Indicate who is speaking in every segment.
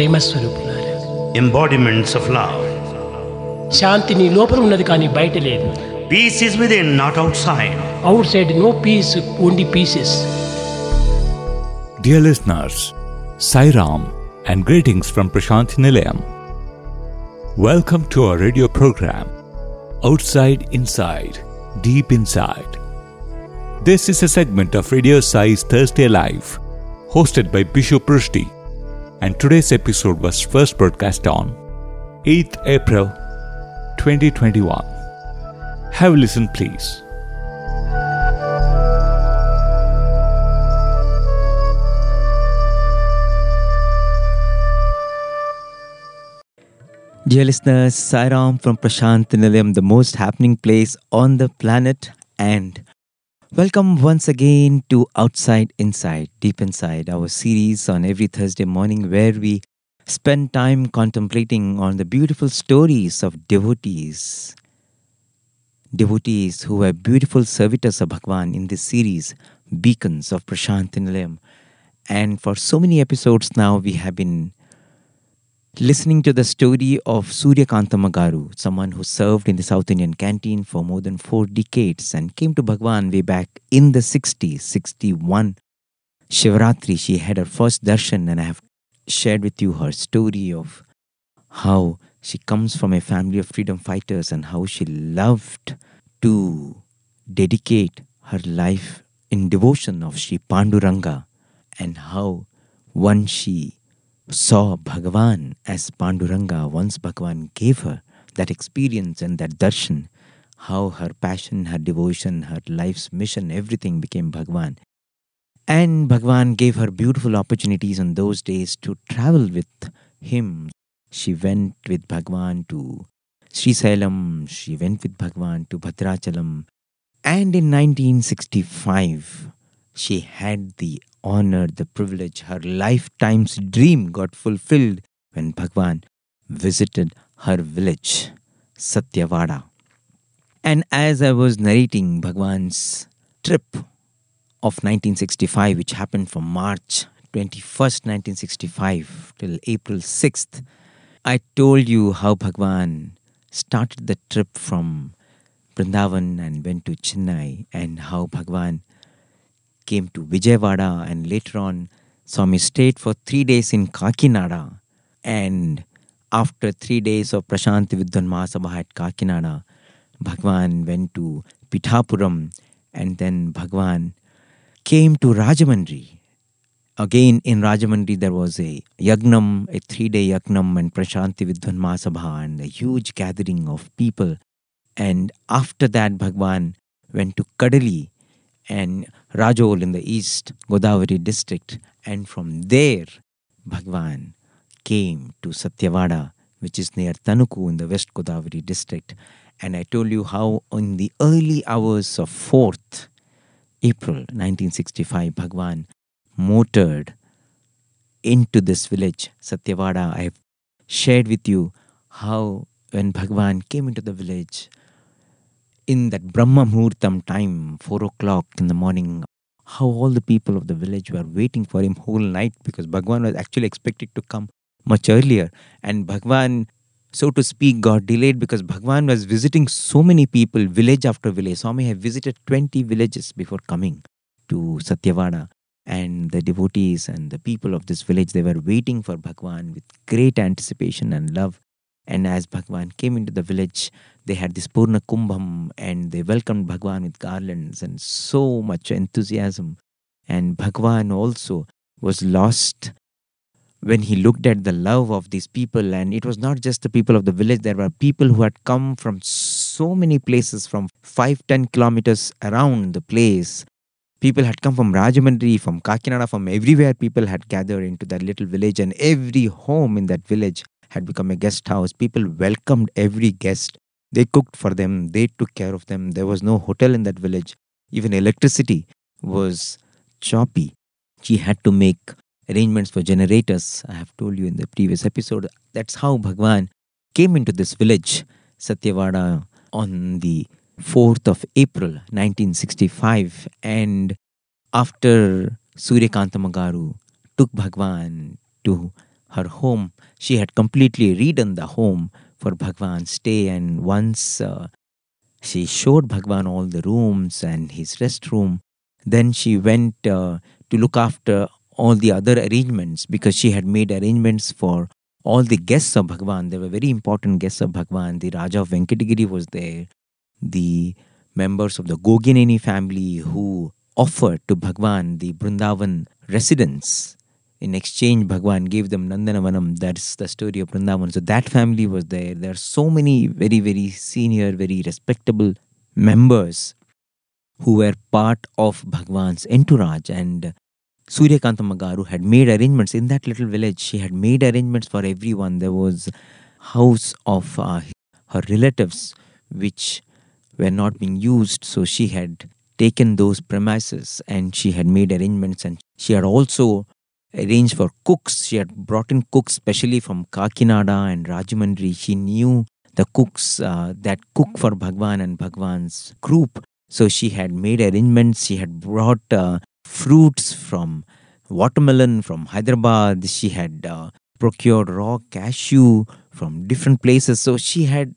Speaker 1: ప్రేమస్వరూపులారా
Speaker 2: embodiments of love. Peace is within, not outside.
Speaker 1: Outside, no peace, only only
Speaker 3: Dear listeners, Sai Ram and greetings from Prashanth Nilayam. Welcome to our radio program, Outside Inside, Deep Inside. This is a segment of Radio Sai's Thursday Live, hosted by Bishu Prusty and today's episode was first broadcast on 8th April 2021. Have a listen, please.
Speaker 4: Dear listeners, Sairam from Prashant Nilayam, the most happening place on the planet, and welcome once again to Outside Inside, Deep Inside, our series on every Thursday morning where we spend time contemplating on the beautiful stories of devotees. Devotees who were beautiful servitors of Bhagwan in this series, Beacons of Prashant Nilayam. And for so many episodes now, we have been listening to the story of Surya Kantamagaru, someone who served in the South Indian canteen for more than four decades and came to Bhagwan way back in the 60s, 61. Shivaratri, she had her first darshan, and I have shared with you her story of how she comes from a family of freedom fighters and how she loved to dedicate her life in devotion of Sri Panduranga and how once she saw Bhagavan as Panduranga once Bhagavan gave her that experience and that darshan, how her passion, her devotion, her life's mission, everything became Bhagavan. And Bhagavan gave her beautiful opportunities in those days to travel with him. She went with Bhagavan to Sri Sailam, she went with Bhagavan to Bhadrachalam. And in 1965, she had the honor, the privilege, her lifetime's dream got fulfilled when Bhagwan visited her village, Satyavada. And as I was narrating Bhagwan's trip of 1965, which happened from March 21st, 1965 till April 6th, I told you how Bhagwan started the trip from Vrindavan and went to Chennai and how Bhagwan came to Vijayawada and later on Swami stayed for three days in Kakinada. And after three days of Prashanti Vidwan Mahasabha at Kakinada, Bhagwan went to Pithapuram and then Bhagwan came to Rajamandri. Again in Rajamandri there was a yagnam, a three-day yagnam and Prashanti Vidwan Mahasabha and a huge gathering of people. And after that Bhagwan went to Kadali and Rajol in the east, Godavari district. And from there, Bhagwan came to Satyavada, which is near Tanuku in the west Godavari district. And I told you how in the early hours of 4th April 1965, Bhagwan motored into this village, Satyavada. I have shared with you how when Bhagwan came into the village, in that Brahma Muhurtam time, 4 o'clock in the morning, how all the people of the village were waiting for him whole night because Bhagwan was actually expected to come much earlier. And Bhagwan, so to speak, got delayed because Bhagwan was visiting so many people, village after village. Swami had visited 20 villages before coming to Satyavada. And the devotees and the people of this village, they were waiting for Bhagwan with great anticipation and love. And as Bhagwan came into the village, they had this Purna Kumbham and they welcomed Bhagwan with garlands and so much enthusiasm. And Bhagwan also was lost when he looked at the love of these people. And it was not just the people of the village, there were people who had come from so many places, from 5 10 kilometers around the place. People had come from Rajamandri, from Kakinada, from everywhere. People had gathered into that little village, and every home in that village had become a guest house. People welcomed every guest. They cooked for them, they took care of them. There was no hotel in that village. Even electricity was choppy. She had to make arrangements for generators. I have told you in the previous episode. That's how Bhagwan came into this village, Satyavada, on the 4th of April 1965. And after Surya Kantamagaru took Bhagwan to her home. She had completely redone the home for Bhagwan's stay, and once uh, she showed Bhagwan all the rooms and his restroom. Then she went uh, to look after all the other arrangements because she had made arrangements for all the guests of Bhagwan. There were very important guests of Bhagwan. The Raja of Venkatagiri was there. The members of the Gogineni family who offered to Bhagwan the Brindavan residence. In exchange, Bhagwan gave them Nandanavanam. That's the story of Brindavan. So that family was there. There are so many very, very senior, very respectable members who were part of Bhagwan's entourage. And Suryakanta Magaru had made arrangements in that little village. She had made arrangements for everyone. There was house of uh, her relatives which were not being used. So she had taken those premises and she had made arrangements and she had also arranged for cooks. She had brought in cooks, specially from Kakinada and Rajamandri. She knew the cooks uh, that cook for Bhagwan and Bhagwan's group. So she had made arrangements. She had brought uh, fruits from watermelon from Hyderabad. She had uh, procured raw cashew from different places. So she had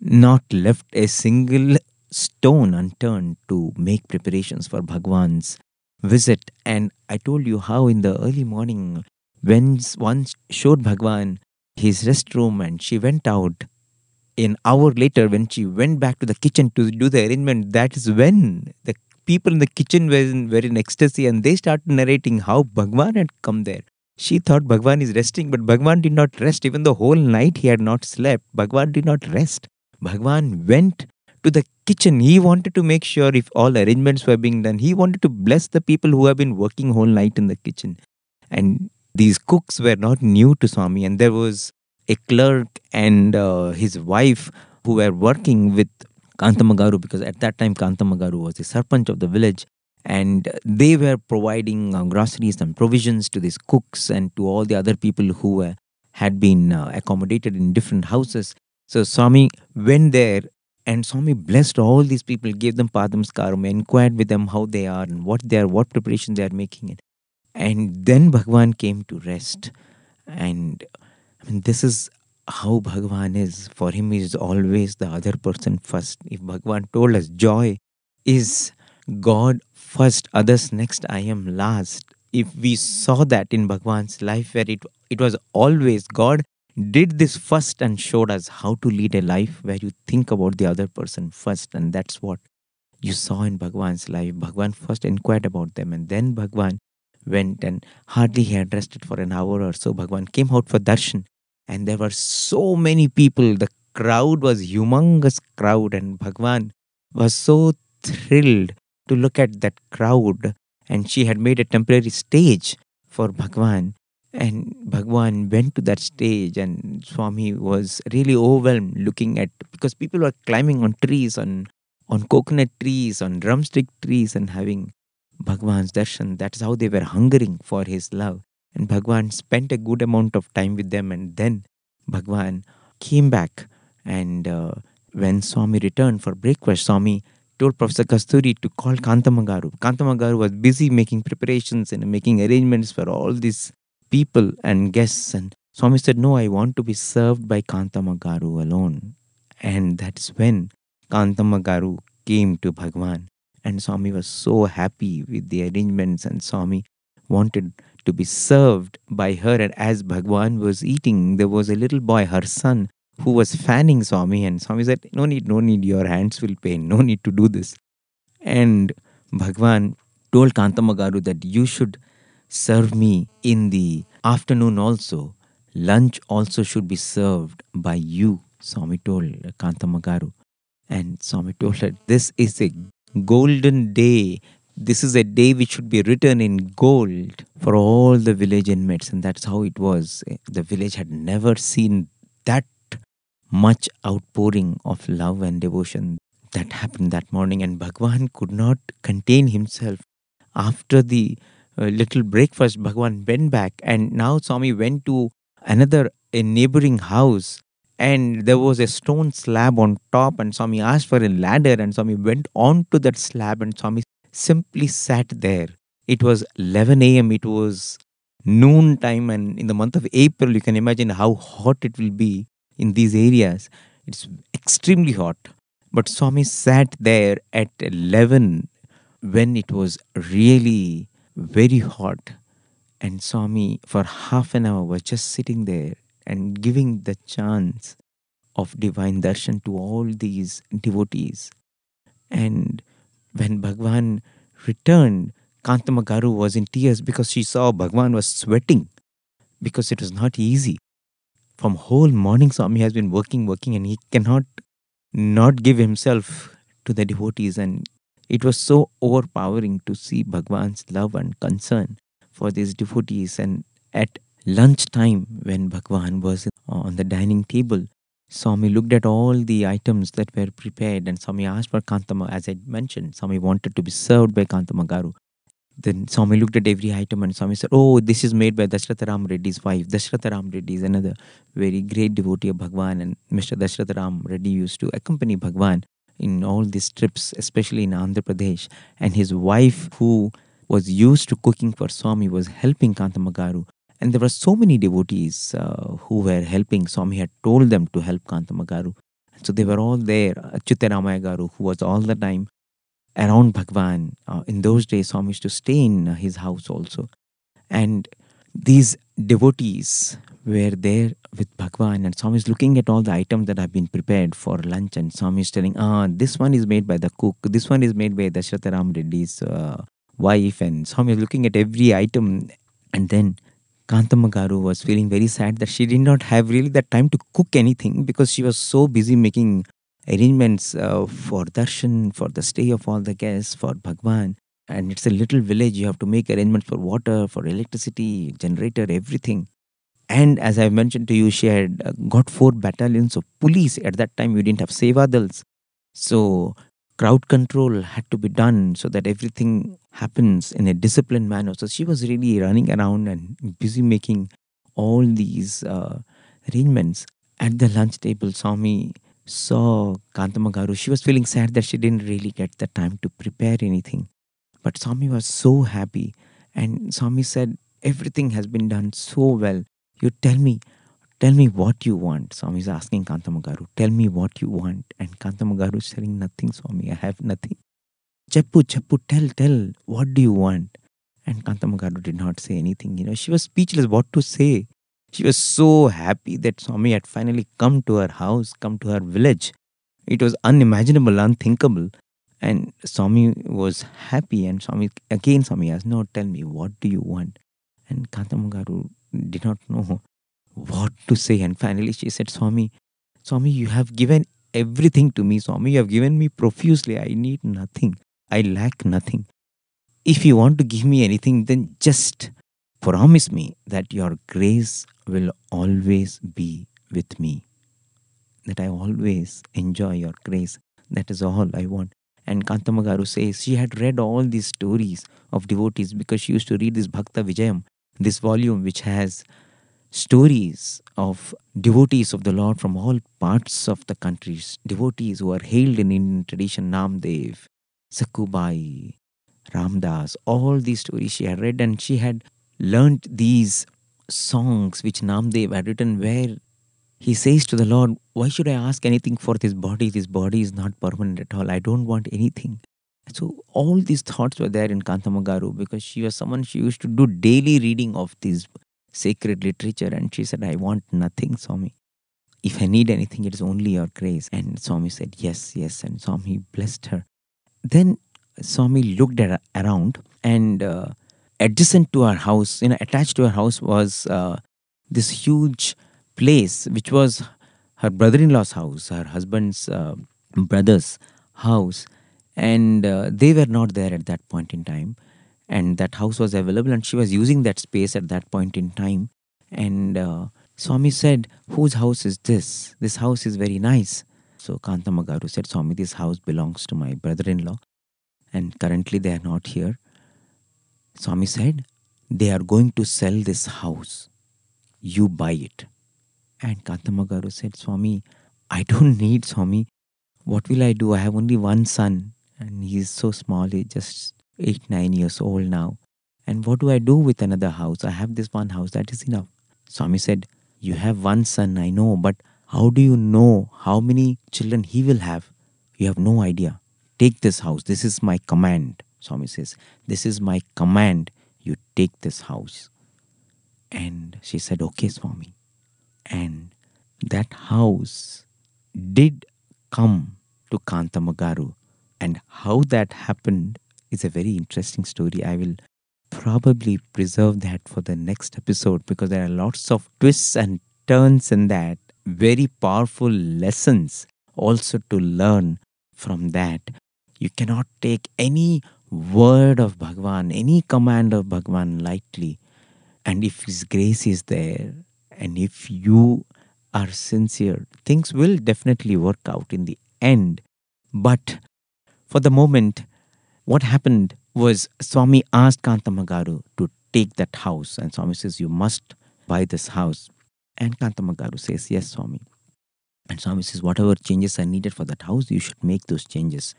Speaker 4: not left a single stone unturned to make preparations for Bhagwan's visit. And I told you how in the early morning, when one showed Bhagwan his restroom and she went out, an hour later, when she went back to the kitchen to do the arrangement, that is when the people in the kitchen were in, were in ecstasy and they started narrating how Bhagwan had come there. She thought Bhagwan is resting, but Bhagwan did not rest. Even the whole night he had not slept. Bhagwan did not rest. Bhagwan went to the kitchen. He wanted to make sure if all arrangements were being done. He wanted to bless the people who have been working whole night in the kitchen. And these cooks were not new to Swami, and there was a clerk and uh, his wife who were working with Kantamagaru because at that time Kantamagaru was the sarpanch of the village and they were providing uh, groceries and provisions to these cooks and to all the other people who uh, had been uh, accommodated in different houses. So Swami went there and Swami blessed all these people, gave them Padanamaskaram, inquired with them how they are and what they are, what preparation they are making. And then Bhagwan came to rest. And I mean, this is how Bhagwan is. For him, he is always the other person first. If Bhagwan told us joy is God first, others next, I am last. If we saw that in Bhagwan's life, where it, it was always God did this first and showed us how to lead a life where you think about the other person first, and that's what you saw in Bhagwan's life. Bhagwan first inquired about them, and then Bhagwan went and hardly he had rested for an hour or so. Bhagwan came out for darshan, and there were so many people. The crowd was humongous crowd, and Bhagwan was so thrilled to look at that crowd. And she had made a temporary stage for Bhagwan. And Bhagwan went to that stage, and Swami was really overwhelmed looking at because people were climbing on trees, on on coconut trees, on drumstick trees, and having Bhagwan's darshan. That's how they were hungering for his love. And Bhagwan spent a good amount of time with them, and then Bhagwan came back. And uh, when Swami returned for breakfast, Swami told Professor Kasturi to call Kantamagaru. Kantamagaru was busy making preparations and making arrangements for all these people and guests. And Swami said, No, I want to be served by Kantamagaru alone. And that's when Kantamagaru came to Bhagwan. And Swami was so happy with the arrangements, and Swami wanted to be served by her. And as Bhagwan was eating, there was a little boy, her son, who was fanning Swami. And Swami said, No need, no need, your hands will pain, no need to do this. And Bhagwan told Kantamagaru that you should serve me in the afternoon also. Lunch also should be served by you, Swami told Kantamagaru. And Swami told her, This is a golden day. This is a day which should be written in gold for all the village inmates. And that's how it was. The village had never seen that much outpouring of love and devotion that happened that morning. And Bhagwan could not contain himself. After the little breakfast, Bhagwan went back. And now Swami went to another, a neighboring house and there was a stone slab on top and Swami asked for a ladder and Swami went on to that slab and Swami simply sat there. It was 11 a.m. It was noon time and in the month of April, you can imagine how hot it will be in these areas. It's extremely hot. But Swami sat there at 11 when it was really very hot. And Swami, for half an hour, was just sitting there and giving the chance of divine darshan to all these devotees. And when Bhagwan returned, Kantamagaru was in tears because she saw Bhagwan was sweating because it was not easy. From whole morning, Swami has been working, working, and he cannot not give himself to the devotees. And it was so overpowering to see Bhagwan's love and concern for these devotees. And at lunchtime, when Bhagwan was on the dining table, Swami looked at all the items that were prepared and Swami asked for Kantama, as I mentioned, Swami wanted to be served by Kantama Kantamagaru. Then Swami looked at every item and Swami said, Oh, this is made by Dashratha Ram Reddy's wife. Dashratha Ram Reddy is another very great devotee of Bhagwan and Mr. Dashratha Ram Reddy used to accompany Bhagwan in all these trips, especially in Andhra Pradesh. And his wife, who was used to cooking for Swami, was helping Kantamagaru and there were so many devotees uh, who were helping. Swami had told them to help Kantamagaru. So they were all there. Achyuta Garu, who was all the time around Bhagwan. Uh, in those days, Swami used to stay in his house also. And these devotees were there with Bhagwan, and Swami is looking at all the items that have been prepared for lunch. And Swami is telling, ah, this one is made by the cook, this one is made by Dashratha Ram Reddy's uh, wife. And Swami is looking at every item. And then Kantamagaru was feeling very sad that she did not have really the time to cook anything because she was so busy making arrangements uh, for darshan, for the stay of all the guests, for Bhagwan. And it's a little village, you have to make arrangements for water, for electricity, generator, everything. And as I mentioned to you, she had uh, got four battalions of police. At that time, we didn't have Sevadals. So crowd control had to be done so that everything happens in a disciplined manner. So she was really running around and busy making all these uh, arrangements. At the lunch table, Swami saw Kantamagaru. She was feeling sad that she didn't really get the time to prepare anything. But Swami was so happy. And Swami said, Everything has been done so well. You tell me, Tell me what you want. Swami is asking Kantamagaru, Tell me what you want. And Kantamagaru is saying, Nothing, Swami. I have nothing. Chappu, Chappu, tell, tell. What do you want? And Kantamagaru did not say anything. You know, she was speechless what to say. She was so happy that Swami had finally come to her house, come to her village. It was unimaginable, unthinkable. And Swami was happy. And Swami, again, Swami asked, No, tell me, what do you want? And Kantamagaru did not know what to say. And finally, she said, Swami, Swami, you have given everything to me. Swami, you have given me profusely. I need nothing. I lack nothing. If you want to give me anything, then just promise me that your grace will always be with me. That I always enjoy your grace. That is all I want. And Kantamagaru says she had read all these stories of devotees because she used to read this Bhakta Vijayam, this volume which has stories of devotees of the Lord from all parts of the countries, devotees who are hailed in Indian tradition, Namdev, Sakubai, Ramdas, all these stories she had read and she had learnt these songs which Namdev had written where he says to the Lord, Why should I ask anything for this body? This body is not permanent at all. I don't want anything. So all these thoughts were there in Kantamagaru because she was someone she used to do daily reading of these sacred literature. And she said, I want nothing, Swami. If I need anything, it is only your grace. And Swami said, Yes, yes. And Swami blessed her. Then Swami looked at, around and uh, adjacent to our house, you know, attached to our house was uh, this huge place, which was her brother in law's house, her husband's uh, brother's house. And uh, they were not there at that point in time. And that house was available and she was using that space at that point in time. And uh, swami said whose house is this? This house is very nice. So kantamagaru said swami this house belongs to my brother-in-law and currently they are not here. Swami said they are going to sell this house. You buy it. And kantamagaru said swami i don't need swami. What will i do? I have only one son and he is so small he's just eight, nine years old now. And what do I do with another house? I have this one house, that is enough. Swami said, You have one son, I know, but how do you know how many children he will have? You have no idea. Take this house. This is my command. Swami says, This is my command. You take this house. And she said, Okay, Swami. And that house did come to Kantamagaru. And how that happened is a very interesting story. I will probably preserve that for the next episode because there are lots of twists and turns in that, very powerful lessons also to learn from that. You cannot take any word of Bhagwan, any command of Bhagwan lightly. And if His grace is there, and if you are sincere, things will definitely work out in the end. But for the moment, what happened was Swami asked Kantamagaru to take that house, and Swami says, You must buy this house. And Kantamagaru says, Yes, Swami. And Swami says, Whatever changes are needed for that house, you should make those changes.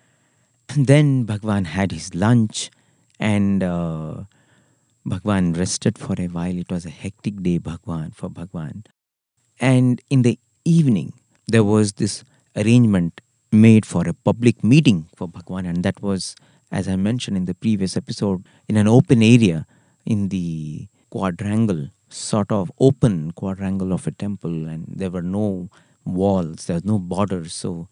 Speaker 4: And then Bhagwan had his lunch, and uh, Bhagwan rested for a while. It was a hectic day, Bhagwan, for Bhagwan. And in the evening, there was this arrangement made for a public meeting for Bhagwan, and that was, as I mentioned in the previous episode, in an open area in the quadrangle, sort of open quadrangle of a temple, and there were no walls, there was no borders. So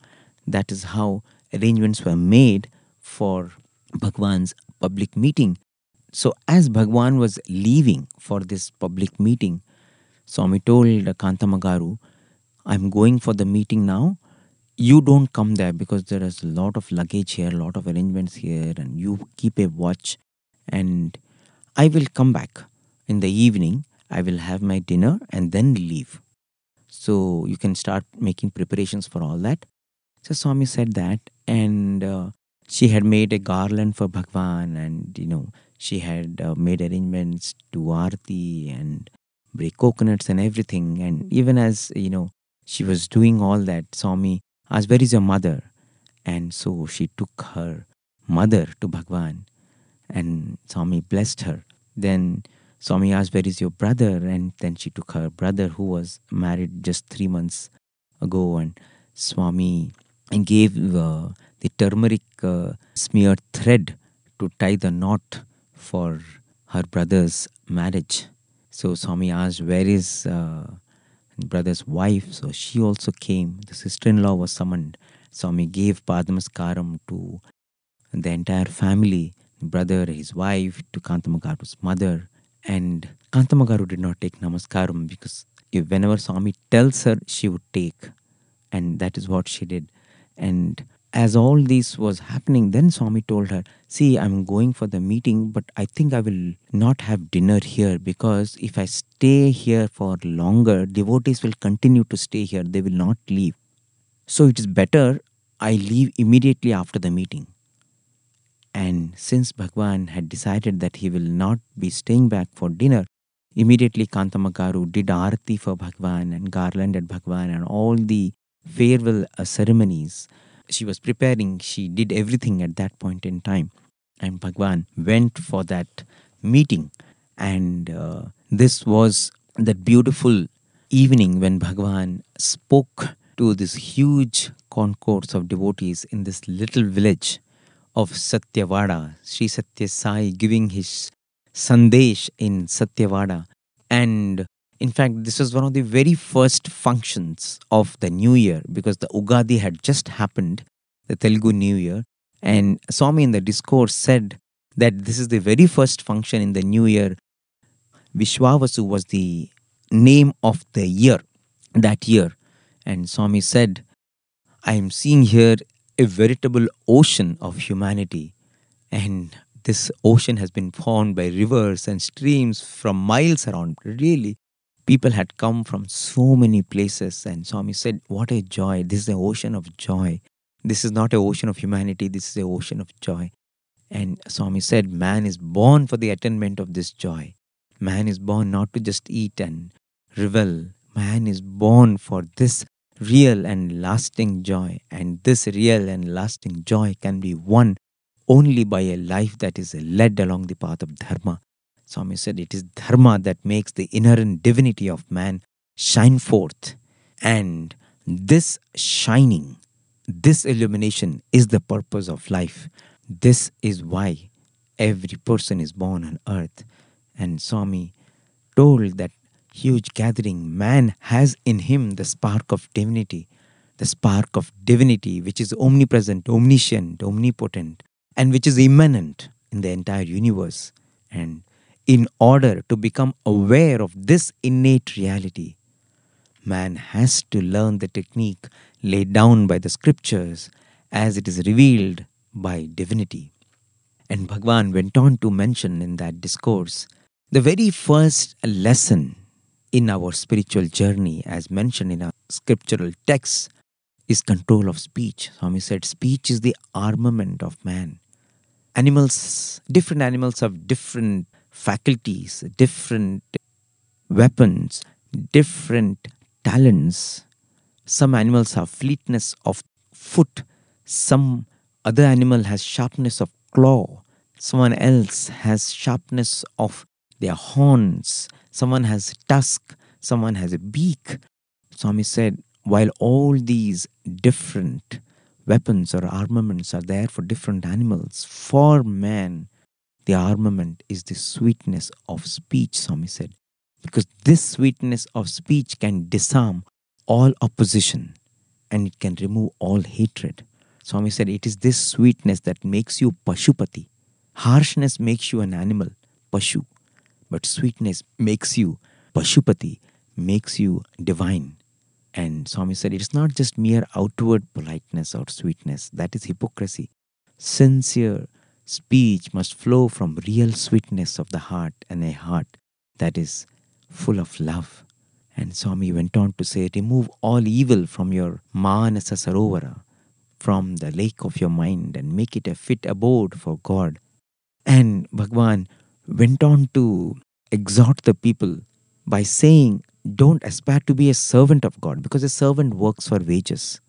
Speaker 4: that is how arrangements were made for Bhagwan's public meeting. So as Bhagwan was leaving for this public meeting, Swami told Kantamagaru, I'm going for the meeting now. You don't come there because there is a lot of luggage here, a lot of arrangements here, and you keep a watch. And I will come back in the evening. I will have my dinner and then leave. So you can start making preparations for all that. So Swami said that, and uh, she had made a garland for Bhagwan, and you know she had uh, made arrangements to Aarti and break coconuts and everything. And even as you know she was doing all that, Swami asked, "Where is your mother?" And so she took her mother to Bhagwan, and Swami blessed her. Then Swami asked, Where is your brother? And then she took her brother, who was married just three months ago, and Swami and gave uh, the turmeric uh, smeared thread to tie the knot for her brother's marriage. So Swami asked, Where is uh, brother's wife? So she also came. The sister in law was summoned. Swami gave Padanamaskaram to the entire family brother, his wife, to Kantamagaru's mother. And Kantamagaru did not take Namaskaram because whenever Swami tells her, she would take. And that is what she did. And as all this was happening, then Swami told her, See, I'm going for the meeting, but I think I will not have dinner here because if I stay here for longer, devotees will continue to stay here. They will not leave. So it is better I leave immediately after the meeting. And since Bhagwan had decided that he will not be staying back for dinner, immediately Kantamagaru did arati for Bhagwan and garlanded Bhagwan and all the farewell ceremonies. She was preparing, she did everything at that point in time. And Bhagwan went for that meeting. And uh, this was that beautiful evening when Bhagwan spoke to this huge concourse of devotees in this little village of Satyavada, Sri Satya Sai giving his Sandesh in Satyavada. And in fact, this was one of the very first functions of the New Year because the Ugadi had just happened, the Telugu New Year. And Swami in the discourse said that this is the very first function in the New Year. Vishwavasu was the name of the year, that year. And Swami said, I am seeing here a veritable ocean of humanity. And this ocean has been formed by rivers and streams from miles around. Really, people had come from so many places. And Swami said, What a joy! This is the ocean of joy. This is not an ocean of humanity, this is an ocean of joy. And Swami said, Man is born for the attainment of this joy. Man is born not to just eat and revel. Man is born for this real and lasting joy. And this real and lasting joy can be won only by a life that is led along the path of Dharma. Swami said it is dharma that makes the inherent divinity of man shine forth. And this shining, this illumination is the purpose of life. This is why every person is born on earth. And Swami told that huge gathering, man has in him the spark of divinity, the spark of divinity which is omnipresent, omniscient, omnipotent, and which is immanent in the entire universe. And in order to become aware of this innate reality, man has to learn the technique laid down by the scriptures as it is revealed by divinity. And Bhagwan went on to mention in that discourse the very first lesson in our spiritual journey, as mentioned in our scriptural texts, is control of speech. Swami said, Speech is the armament of man. Animals, different animals have different faculties, different weapons, different talents. Some animals have fleetness of foot, some other animal has sharpness of claw, someone else has sharpness of their horns, someone has tusk, someone has a beak. Swami said, while all these different weapons or armaments are there for different animals, for man, the armament is the sweetness of speech, Swami said. Because this sweetness of speech can disarm all opposition and it can remove all hatred. Swami said, It is this sweetness that makes you Pashupati. Harshness makes you an animal, Pashu. But sweetness makes you Pashupati, makes you divine. And Swami said, It is not just mere outward politeness or sweetness, that is hypocrisy. Sincere speech must flow from real sweetness of the heart and a heart that is full of love. And Swami went on to say, Remove all evil from your Manasa Sarovara, from the lake of your mind, and make it a fit abode for God. And Bhagwan went on to exhort the people by saying, Don't aspire to be a servant of God, because a servant works for wages.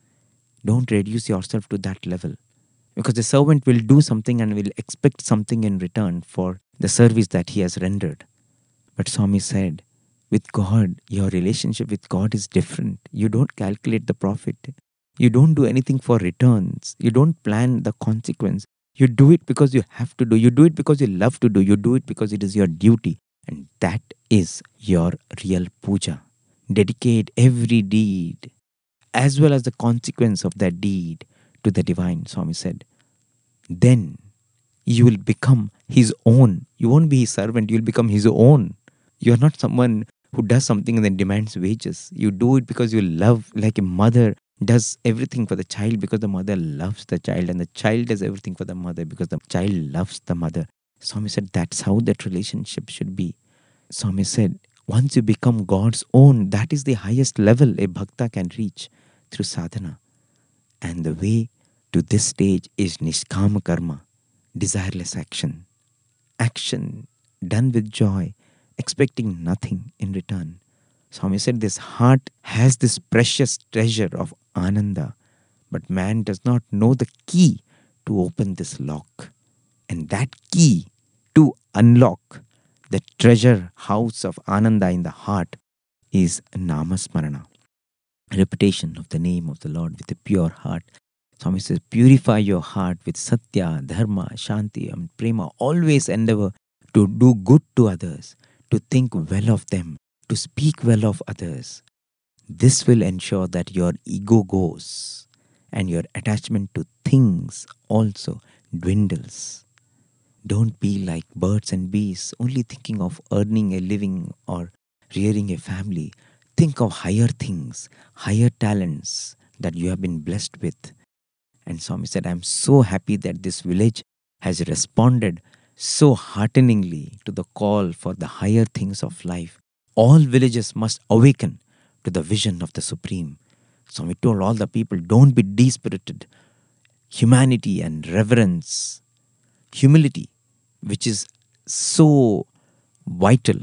Speaker 4: Don't reduce yourself to that level. Because the servant will do something and will expect something in return for the service that he has rendered. But Swami said, with God, your relationship with God is different. You don't calculate the profit. You don't do anything for returns. You don't plan the consequence. You do it because you have to do. You do it because you love to do. You do it because it is your duty. And that is your real puja. Dedicate every deed as well as the consequence of that deed to the divine, Swami said. Then you will become his own. You won't be his servant, you will become his own. You are not someone who does something and then demands wages. You do it because you love, like a mother does everything for the child because the mother loves the child, and the child does everything for the mother because the child loves the mother. Swami said that's how that relationship should be. Swami said, once you become God's own, that is the highest level a bhakta can reach through sadhana. And the way to this stage is nishkama karma, desireless action. Action done with joy, expecting nothing in return. Swami said this heart has this precious treasure of ananda, but man does not know the key to open this lock. And that key to unlock the treasure house of ananda in the heart is namasmarana, repetition of the name of the Lord with a pure heart. Swami says, purify your heart with satya, dharma, shanti, and prema. Always endeavor to do good to others, to think well of them, to speak well of others. This will ensure that your ego goes and your attachment to things also dwindles. Don't be like birds and bees, only thinking of earning a living or rearing a family. Think of higher things, higher talents that you have been blessed with. And Swami said, I'm so happy that this village has responded so hearteningly to the call for the higher things of life. All villages must awaken to the vision of the Supreme. Swami told all the people, don't be despirited. Humanity and reverence, humility, which is so vital,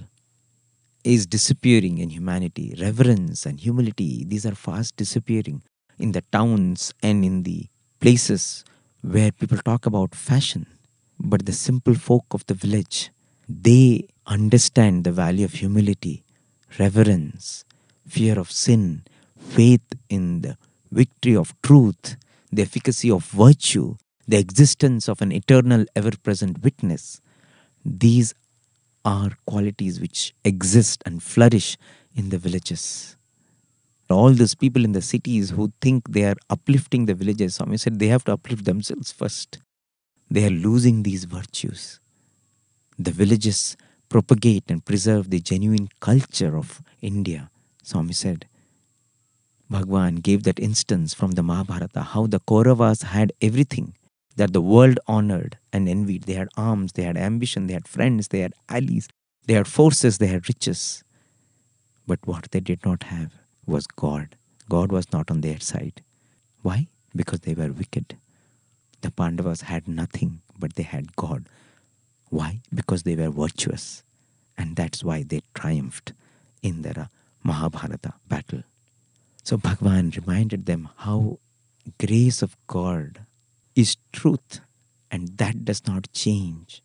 Speaker 4: is disappearing in humanity. Reverence and humility, these are fast disappearing in the towns and in the places where people talk about fashion. But the simple folk of the village, They understand the value of humility, reverence, fear of sin, faith in the victory of truth, the efficacy of virtue, the existence of an eternal, ever present witness. These are qualities which exist and flourish in the villages. All those people in the cities who think they are uplifting the villages, Swami said they have to uplift themselves first. They are losing these virtues. The villages propagate and preserve the genuine culture of India, Swami said. Bhagwan gave that instance from the Mahabharata how the Kauravas had everything that the world honored and envied. They had arms, they had ambition, they had friends, they had allies, they had forces, they had riches. But what they did not have was God. God was not on their side. Why? Because they were wicked. The Pandavas had nothing, but they had God. Why? Because they were virtuous. And that's why they triumphed in their uh, Mahabharata battle. So Bhagwan reminded them how grace of God is truth and that does not change.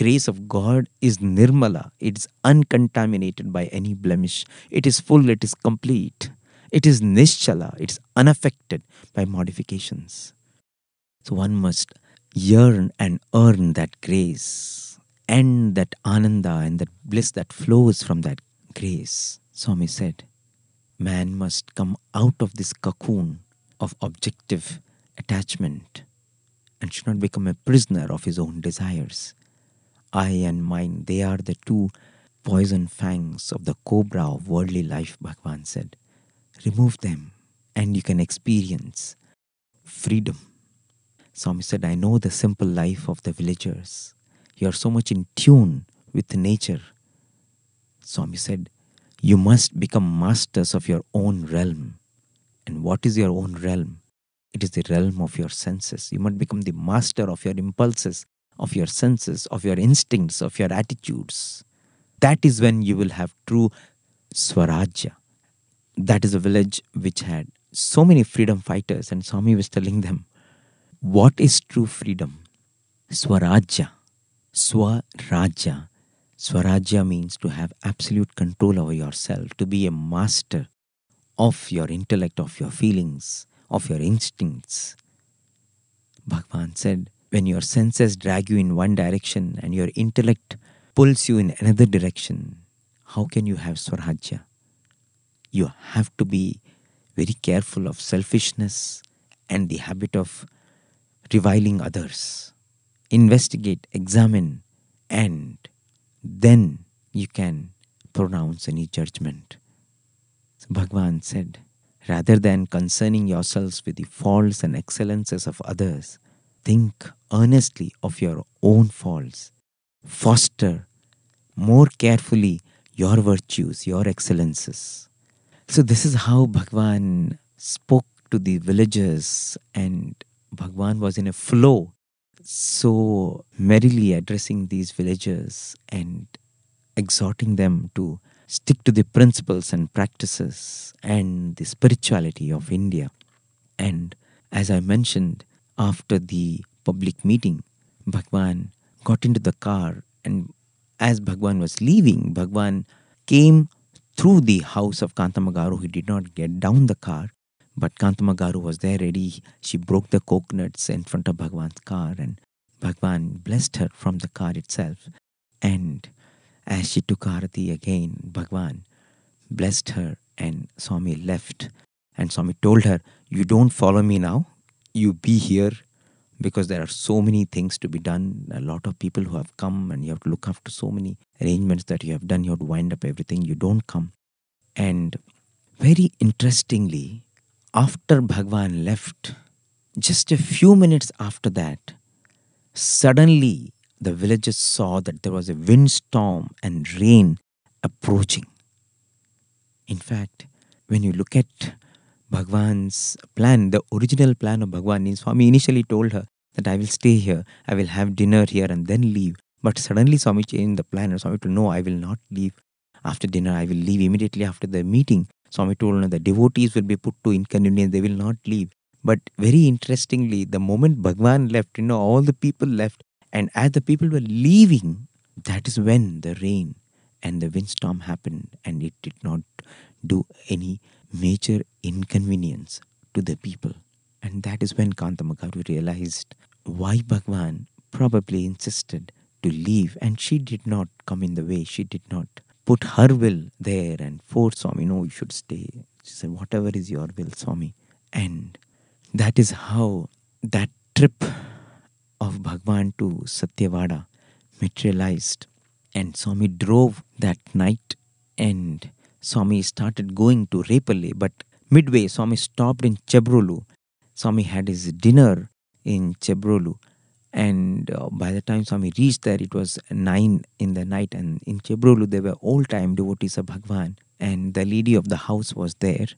Speaker 4: Grace of God is nirmala, it is uncontaminated by any blemish, it is full, it is complete, it is nischala, it is unaffected by modifications. So one must yearn and earn that grace and that ananda and that bliss that flows from that grace. Swami said, man must come out of this cocoon of objective attachment and should not become a prisoner of his own desires. I and mine, they are the two poison fangs of the cobra of worldly life, Bhagwan said. Remove them and you can experience freedom. Swami said, I know the simple life of the villagers. You are so much in tune with nature. Swami said, You must become masters of your own realm. And what is your own realm? It is the realm of your senses. You must become the master of your impulses, of your senses, of your instincts, of your attitudes. That is when you will have true Swarajya. That is a village which had so many freedom fighters, and Swami was telling them, What is true freedom? Swarajya. Swarajya. Swarajya means to have absolute control over yourself, to be a master of your intellect, of your feelings, of your instincts. Bhagwan said, when your senses drag you in one direction and your intellect pulls you in another direction, how can you have Swarajya? You have to be very careful of selfishness and the habit of reviling others. Investigate, examine, and then you can pronounce any judgment. So Bhagwan said, rather than concerning yourselves with the faults and excellences of others, think earnestly of your own faults. Foster more carefully your virtues, your excellences. So, this is how Bhagwan spoke to the villagers, and Bhagwan was in a flow, so merrily addressing these villagers and exhorting them to stick to the principles and practices and the spirituality of India. And as I mentioned, after the public meeting, Bhagwan got into the car, and as Bhagwan was leaving, Bhagwan came through the house of Kantamagaru. He did not get down the car, but Kantamagaru was there ready. She broke the coconuts in front of Bhagwan's car, and Bhagwan blessed her from the car itself. And as she took Arati again, Bhagwan blessed her, and Swami left. And Swami told her, You don't follow me now, you be here because there are so many things to be done. A lot of people who have come, and you have to look after so many arrangements that you have done. You have to wind up everything. You don't come. And very interestingly, after Bhagwan left, just a few minutes after that, suddenly the villagers saw that there was a windstorm and rain approaching. In fact, when you look at Bhagwan's plan, the original plan of Bhagwan Swami initially told her that I will stay here, I will have dinner here and then leave. But suddenly Swami changed the plan and Swami told, No, I will not leave after dinner, I will leave immediately after the meeting. Swami told the devotees will be put to inconvenience, they will not leave. But very interestingly, the moment Bhagwan left, you know, all the people left, and as the people were leaving, that is when the rain and the windstorm happened, and it did not do any major inconvenience to the people. And that is when Kantamagaru realized why Bhagwan probably insisted to leave, and she did not come in the way. She did not put her will there and force Swami, no, you should stay. She said, whatever is your will, Swami. And that is how that trip of Bhagwan to Satyavada materialized. And Swami drove that night and Swami started going to Repalle. But midway, Swami stopped in Chebrolu. Swami had his dinner in Chebrolu. And uh, by the time Swami reached there, it was 9 in the night. And in Chebrolu, there were old time devotees of Bhagwan. And the lady of the house was there.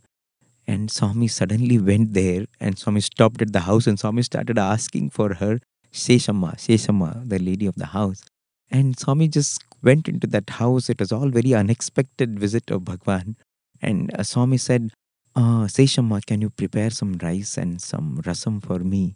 Speaker 4: And Swami suddenly went there and Swami stopped at the house and Swami started asking for her Seshamma, Seshamma, the lady of the house. And Swami just went into that house. It was all very unexpected visit of Bhagwan. And uh, Swami said, uh, Seshamma, can you prepare some rice and some rasam for me?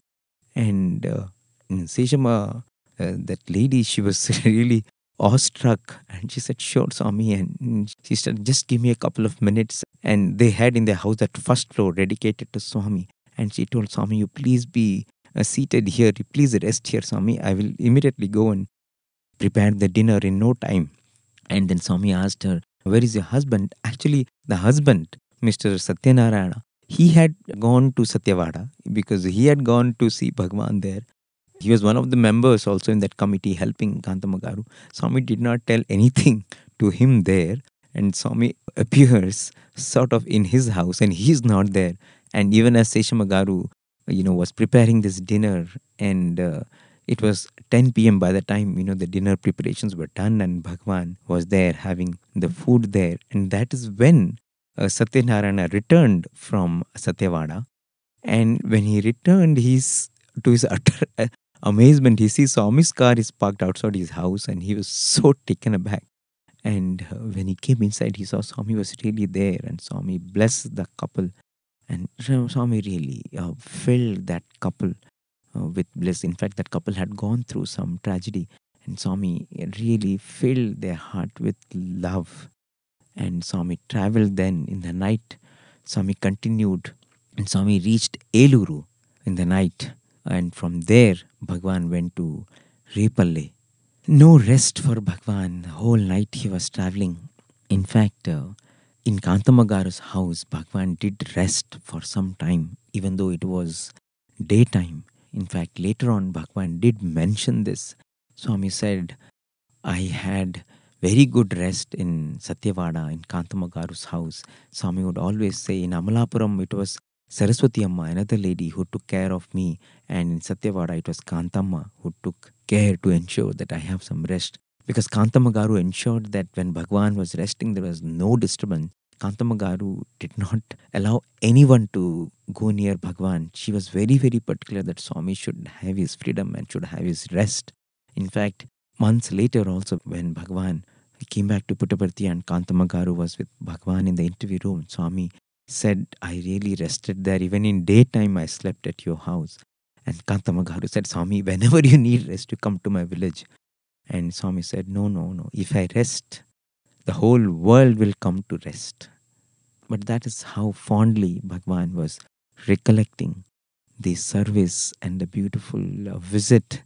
Speaker 4: And uh, Seshamma, uh, that lady, she was really awestruck and she said, Sure, Swami. And she said, Just give me a couple of minutes. And they had in their house that first floor dedicated to Swami. And she told Swami, You please be uh, seated here. You please rest here, Swami. I will immediately go and prepare the dinner in no time. And then Swami asked her, Where is your husband? Actually, the husband, Mr. Satyanarayana, he had gone to Satyavada because he had gone to see Bhagwan there. He was one of the members also in that committee helping Kantamagaru. Swami did not tell anything to him there, and Swami appears sort of in his house, and he is not there. And even as Seshamagaru, you know, was preparing this dinner, and uh, it was 10 p.m. by the time you know the dinner preparations were done, and Bhagwan was there having the food there, and that is when uh, Satyanarayana returned from Satyavada, and when he returned, he's to his utter amazement, he sees Swami's car is parked outside his house and he was so taken aback. And uh, when he came inside, he saw Swami was really there and Swami blessed the couple. And Swami really uh, filled that couple uh, with bliss. In fact, that couple had gone through some tragedy and Swami really filled their heart with love. And Swami traveled then in the night. Swami continued and Swami reached Eluru in the night and from there Bhagwan went to Repalle. No rest for Bhagwan. The whole night he was traveling. In fact, uh, in Kantamagaru's house, Bhagwan did rest for some time, even though it was daytime. In fact, later on, Bhagwan did mention this. Swami said, I had very good rest in Satyavada, in Kantamagaru's house. Swami would always say, in Amalapuram, it was Saraswati Amma, another lady who took care of me, and in Satyavada it was Kantamma who took care to ensure that I have some rest. Because Kantamagaru ensured that when Bhagwan was resting, there was no disturbance. Kantamagaru did not allow anyone to go near Bhagwan. She was very, very particular that Swami should have his freedom and should have his rest. In fact, months later, also, when Bhagwan came back to Puttaparthi and Kantamagaru was with Bhagwan in the interview room, Swami said, I really rested there. Even in daytime, I slept at your house. And Kantamagaru said, Swami, whenever you need rest, you come to my village. And Swami said, No, no, no. If I rest, the whole world will come to rest. But that is how fondly Bhagwan was recollecting the service and the beautiful uh, visit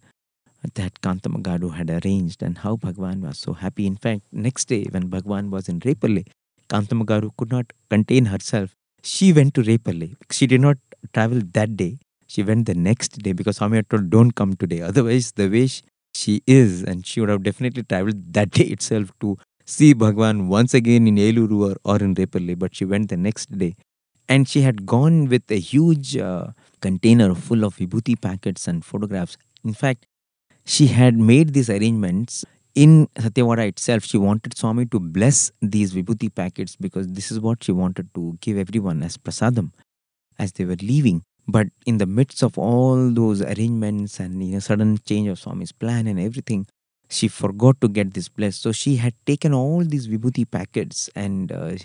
Speaker 4: that Kantamagaru had arranged and how Bhagwan was so happy. In fact, next day when Bhagwan was in Repalle, Kantamagaru could not contain herself. She went to Repalle. She did not travel that day. She went the next day because Swami had told, don't come today. Otherwise, the way she is, and she would have definitely traveled that day itself to see Bhagwan once again in Eluru or, or in Repalle. But she went the next day. And she had gone with a huge uh, container full of vibhuti packets and photographs. In fact, she had made these arrangements in Satyavada itself, she wanted Swami to bless these vibhuti packets because this is what she wanted to give everyone as prasadam as they were leaving. But in the midst of all those arrangements and you know, sudden change of Swami's plan and everything, she forgot to get this blessed. So she had taken all these vibhuti packets and uh,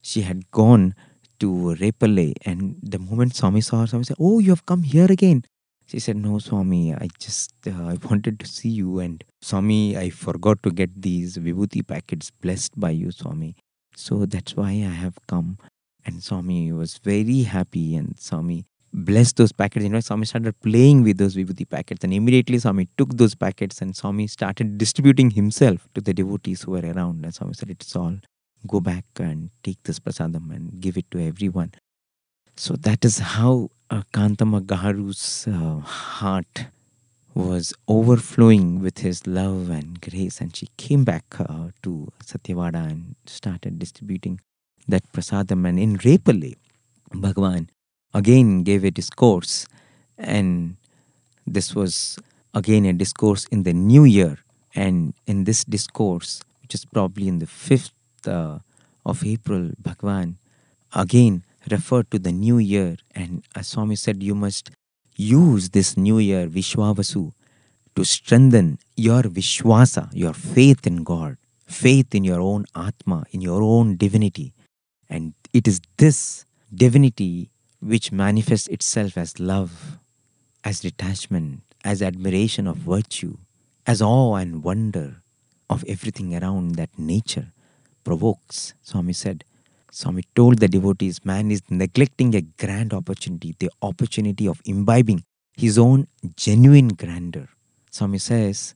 Speaker 4: she had gone to Repalle. And the moment Swami saw her, Swami said, Oh, you have come here again. She said, No, Swami, I just uh, I wanted to see you. And Swami, I forgot to get these Vibhuti packets blessed by you, Swami. So that's why I have come. And Swami was very happy. And Swami blessed those packets. You know, Swami started playing with those Vibhuti packets. And immediately Swami took those packets and Swami started distributing himself to the devotees who were around. And Swami said, It's all. Go back and take this prasadam and give it to everyone. So that is how uh, Kantamagaru's uh, heart was overflowing with his love and grace, and she came back uh, to Satyavada and started distributing that prasadam. And in Repalle, Bhagwan again gave a discourse, and this was again a discourse in the new year. And in this discourse, which is probably in the fifth uh, of April, Bhagwan again referred to the new year, and as Swami said, you must use this new year, Vishwavasu, to strengthen your Vishwasa, your faith in God, faith in your own Atma, in your own divinity. And it is this divinity which manifests itself as love, as detachment, as admiration of virtue, as awe and wonder of everything around that nature provokes. Swami said, Swami told the devotees, man is neglecting a grand opportunity, the opportunity of imbibing his own genuine grandeur. Swami says,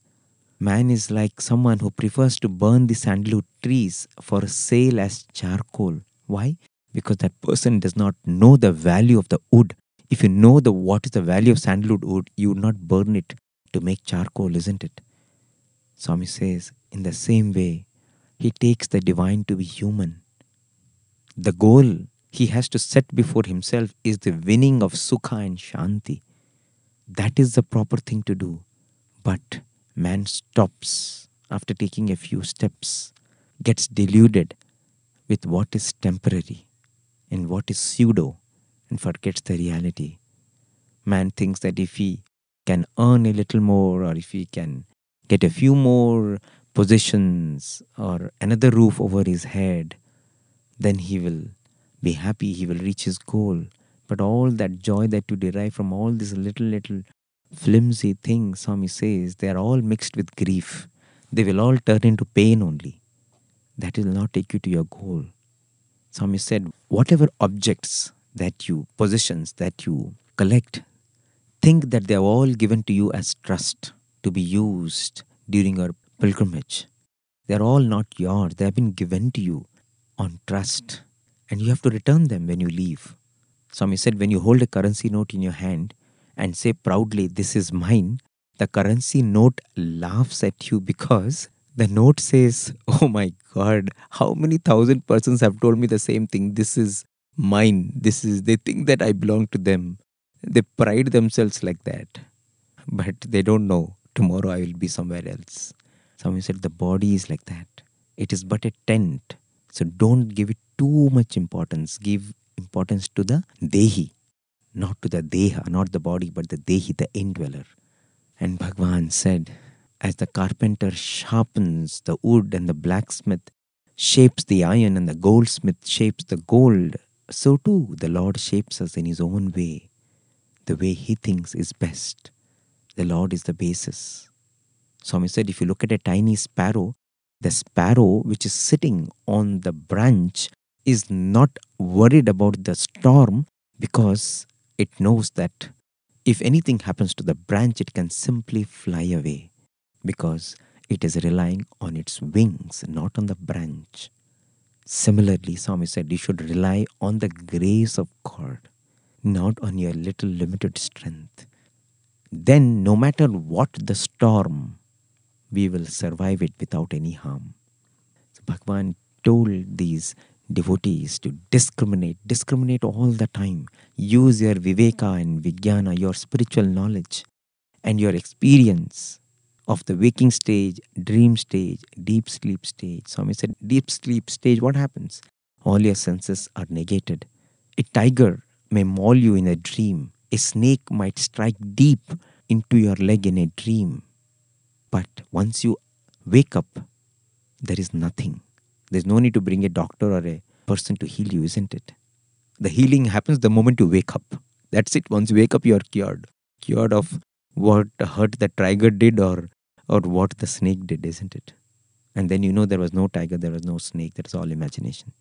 Speaker 4: man is like someone who prefers to burn the sandalwood trees for sale as charcoal. Why? Because that person does not know the value of the wood. If you know the what is the value of sandalwood wood, you would not burn it to make charcoal, isn't it? Swami says, in the same way, he takes the divine to be human. The goal he has to set before himself is the winning of Sukha and Shanti. That is the proper thing to do. But man stops after taking a few steps, gets deluded with what is temporary and what is pseudo, and forgets the reality. Man thinks that if he can earn a little more or if he can get a few more positions, or another roof over his head, then he will be happy, he will reach his goal. But all that joy that you derive from all these little, little flimsy things, Swami says, they are all mixed with grief. They will all turn into pain only. That will not take you to your goal. Swami said, whatever objects that you, possessions that you collect, think that they are all given to you as trust to be used during your pilgrimage. They are all not yours, they have been given to you on trust, and you have to return them when you leave. Swami said, when you hold a currency note in your hand and say proudly, This is mine, the currency note laughs at you because the note says, Oh my God, how many thousand persons have told me the same thing? This is mine. This is, they think that I belong to them. They pride themselves like that. But they don't know tomorrow I will be somewhere else. Swami said, The body is like that. It is but a tent. So don't give it too much importance. Give importance to the Dehi, not to the Deha, not the body, but the Dehi, the indweller. And Bhagwan said, as the carpenter sharpens the wood and the blacksmith shapes the iron and the goldsmith shapes the gold, so too the Lord shapes us in his own way, the way he thinks is best. The Lord is the basis. Swami said, if you look at a tiny sparrow, the sparrow which is sitting on the branch is not worried about the storm because it knows that if anything happens to the branch, it can simply fly away because it is relying on its wings, not on the branch. Similarly, Swami said you should rely on the grace of God, not on your little limited strength. Then, no matter what the storm, we will survive it without any harm. So Bhagwan told these devotees to discriminate, discriminate all the time. Use your viveka and vijnana, your spiritual knowledge and your experience of the waking stage, dream stage, deep sleep stage. Swami said, deep sleep stage, what happens? All your senses are negated. A tiger may maul you in a dream. A snake might strike deep into your leg in a dream. But once you wake up, there is nothing. There's no need to bring a doctor or a person to heal you, isn't it? The healing happens the moment you wake up. That's it. Once you wake up, you are cured. cured of what hurt the tiger did or or what the snake did, isn't it? And then you know there was no tiger, there was no snake, that's all imagination.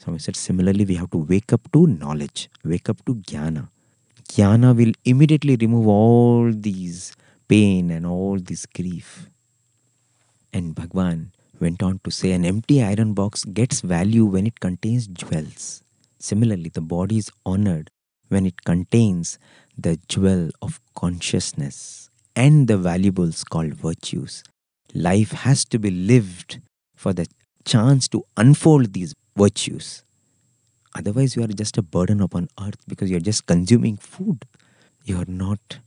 Speaker 4: So I said similarly we have to wake up to knowledge, wake up to jnana. Jnana will immediately remove all these pain and all this grief. And Bhagwan went on to say an empty iron box gets value when it contains jewels. Similarly, the body is honored when it contains the jewel of consciousness and the valuables called virtues. Life has to be lived for the chance to unfold these virtues. Otherwise, you are just a burden upon earth because you are just consuming food. You are not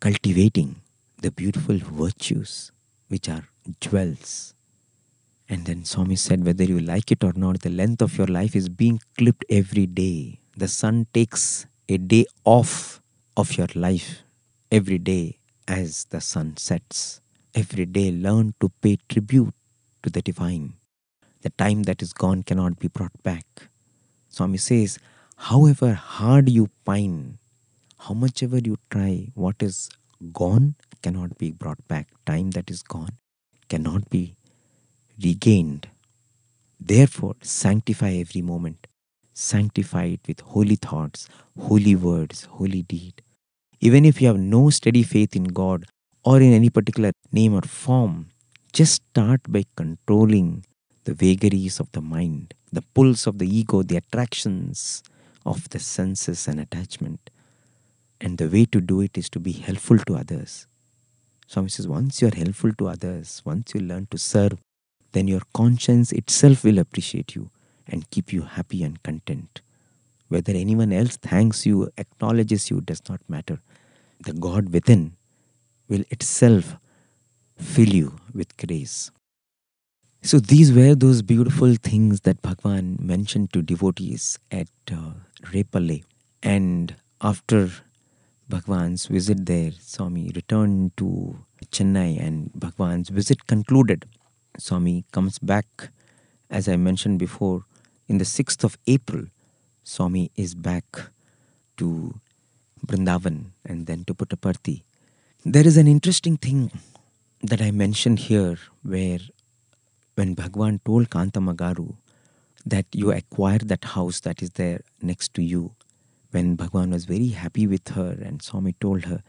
Speaker 4: cultivating the beautiful virtues which are jewels. And then Swami said, whether you like it or not, the length of your life is being clipped every day. The sun takes a day off of your life every day as the sun sets. Every day, learn to pay tribute to the divine. The time that is gone cannot be brought back. Swami says, however hard you pine, how much ever you try, what is gone cannot be brought back. Time that is gone cannot be regained. Therefore, sanctify every moment. Sanctify it with holy thoughts, holy words, holy deed. Even if you have no steady faith in God or in any particular name or form, just start by controlling the vagaries of the mind, the pulse of the ego, the attractions of the senses and attachment. And the way to do it is to be helpful to others. Swami says, once you are helpful to others, once you learn to serve, then your conscience itself will appreciate you and keep you happy and content. Whether anyone else thanks you, acknowledges you, does not matter. The God within will itself fill you with grace. So these were those beautiful things that Bhagwan mentioned to devotees at uh, Repalle. And after Bhagwan's visit there, Swami returned to Chennai and Bhagwan's visit concluded. Swami comes back, as I mentioned before, in the 6th of April. Swami is back to Brindavan and then to Puttaparthi. There is an interesting thing that I mentioned here where when Bhagwan told Kantamagaru that you acquire that house that is there next to you, when Bhagwan was very happy with her and Swami told her,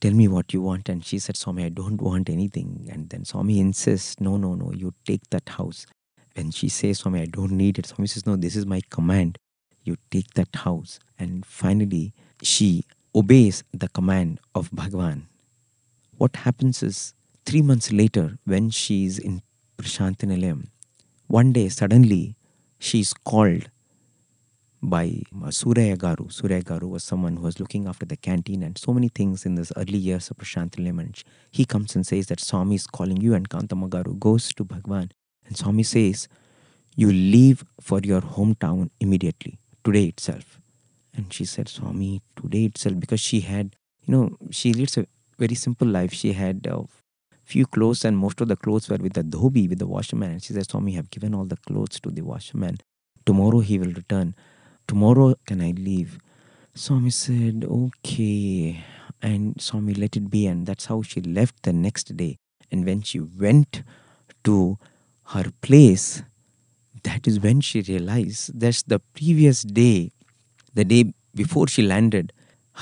Speaker 4: Tell me what you want. And she said, Swami, I don't want anything. And then Swami insists, No, no, no, you take that house. When she says, Swami, I don't need it, Swami says, No, this is my command. You take that house. And finally, she obeys the command of Bhagwan. What happens is, three months later, when she is in Prashantinilayam, one day suddenly she is called by uh, Suraya Garu. Suraya Garu was someone who was looking after the canteen and so many things in this early years of Prashantinilayam. And he comes and says that Swami is calling you and Kantamagaru goes to Bhagwan. And Swami says, you leave for your hometown immediately, today itself. And she said, Swami, today itself, because she had, you know, she leads a very simple life. She had a few clothes, and most of the clothes were with the dhobi, with the washerman. And she said, Swami, have given all the clothes to the washerman. Tomorrow he will return. Tomorrow can I leave? Swami said, Okay. And Swami let it be. And that's how she left the next day. And when she went to her place, that is when she realized that's the previous day, the day before she landed,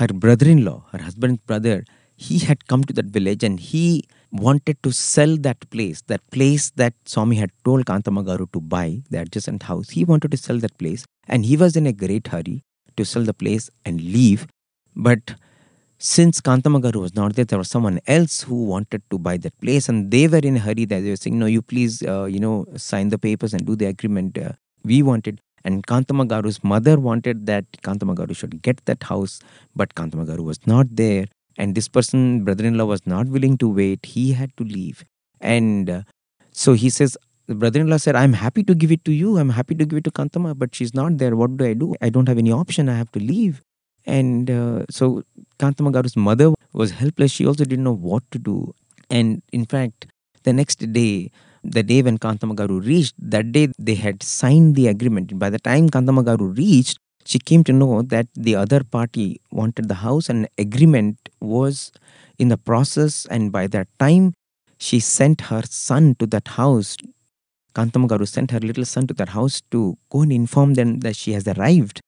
Speaker 4: her brother in law, her husband's brother, he had come to that village and he wanted to sell that place, that place that Swami had told Kantamagaru to buy, the adjacent house. He wanted to sell that place and he was in a great hurry to sell the place and leave. But since Kantamagaru was not there, there was someone else who wanted to buy that place, and they were in a hurry. That they were saying, "No, you please, uh, you know, sign the papers and do the agreement." Uh, we wanted, and Kantamagaru's mother wanted that Kantamagaru should get that house, but Kantamagaru was not there, and this person, brother-in-law, was not willing to wait. He had to leave, and uh, so he says. The brother-in-law said, "I'm happy to give it to you. I'm happy to give it to Kantama, but she's not there. What do I do? I don't have any option. I have to leave." And uh, so Kantamagaru's mother was helpless. She also didn't know what to do. And in fact, the next day, the day when Kantamagaru reached, that day they had signed the agreement. By the time Kantamagaru reached, she came to know that the other party wanted the house and agreement was in the process and by that time she sent her son to that house kantamagaru sent her little son to that house to go and inform them that she has arrived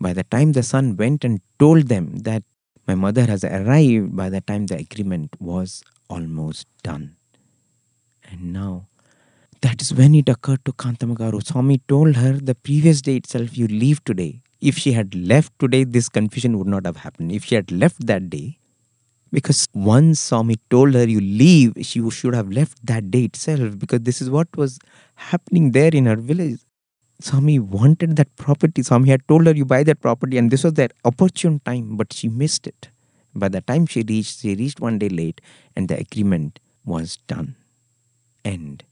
Speaker 4: by the time the son went and told them that my mother has arrived by the time the agreement was almost done and now that is when it occurred to Kantamagaru. Swami told her the previous day itself, you leave today. If she had left today, this confusion would not have happened. If she had left that day, because once Swami told her, you leave, she should have left that day itself, because this is what was happening there in her village. Swami wanted that property. Swami had told her, you buy that property, and this was that opportune time, but she missed it. By the time she reached, she reached one day late, and the agreement was done. And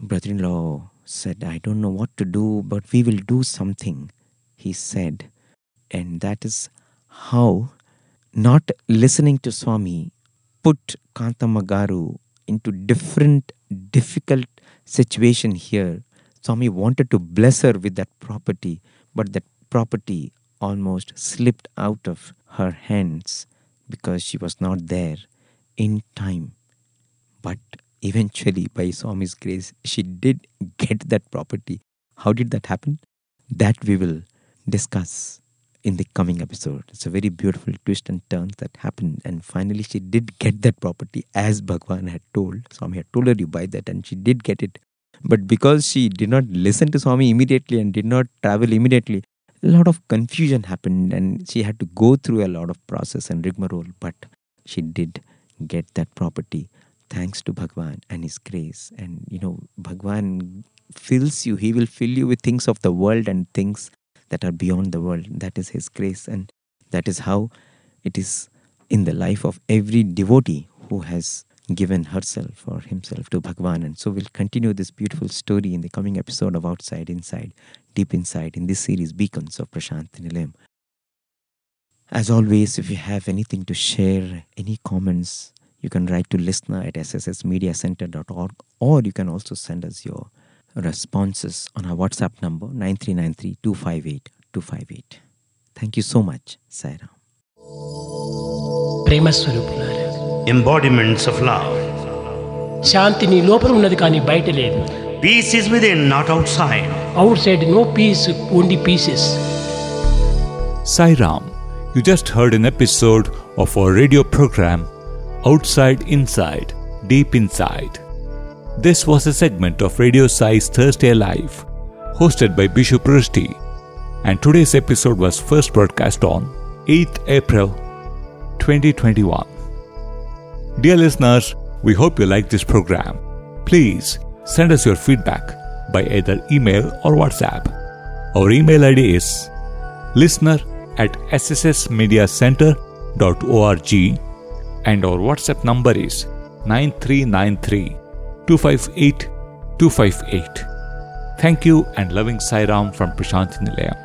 Speaker 4: brother in law said, I don't know what to do, but we will do something, he said. And that is how not listening to Swami put Kantamagaru into different difficult situation here. Swami wanted to bless her with that property, but that property almost slipped out of her hands because she was not there in time. But eventually, by Swami's grace, she did get that property. How did that happen? That we will discuss in the coming episode. It's a very beautiful twist and turns that happened. And finally, she did get that property as Bhagwan had told. Swami had told her, You buy that, and she did get it. But because she did not listen to Swami immediately and did not travel immediately, a lot of confusion happened and she had to go through a lot of process and rigmarole. But she did get that property thanks to Bhagwan and His grace. And you know, Bhagwan fills you, He will fill you with things of the world and things that are beyond the world. That is His grace, and that is how it is in the life of every devotee who has given herself or himself to Bhagwan. And so we'll continue this beautiful story in the coming episode of Outside, Inside, Deep Inside in this series, Beacons of Prashant Nilayam. As always, if you have anything to share, any comments, you can write to listener at sssmediacenter.org or you can also send us your responses on our WhatsApp number 9393258258. Thank you so much, Sairam.
Speaker 2: Embodiments of love. Peace is within, not outside.
Speaker 1: Outside, no peace, only pieces.
Speaker 3: Sairam, you just heard an episode of our radio program Outside Inside, Deep Inside. This was a segment of Radio Sai's Thursday Live, hosted by Bishu Prusty, and today's episode was first broadcast on 8th April 2021. Dear listeners, we hope you like this program. Please send us your feedback by either email or WhatsApp. Our email ID is listener at sssmediacenter.org and our WhatsApp number is 9393 258 258. Thank you and loving Sairam from Prashant Nilayam.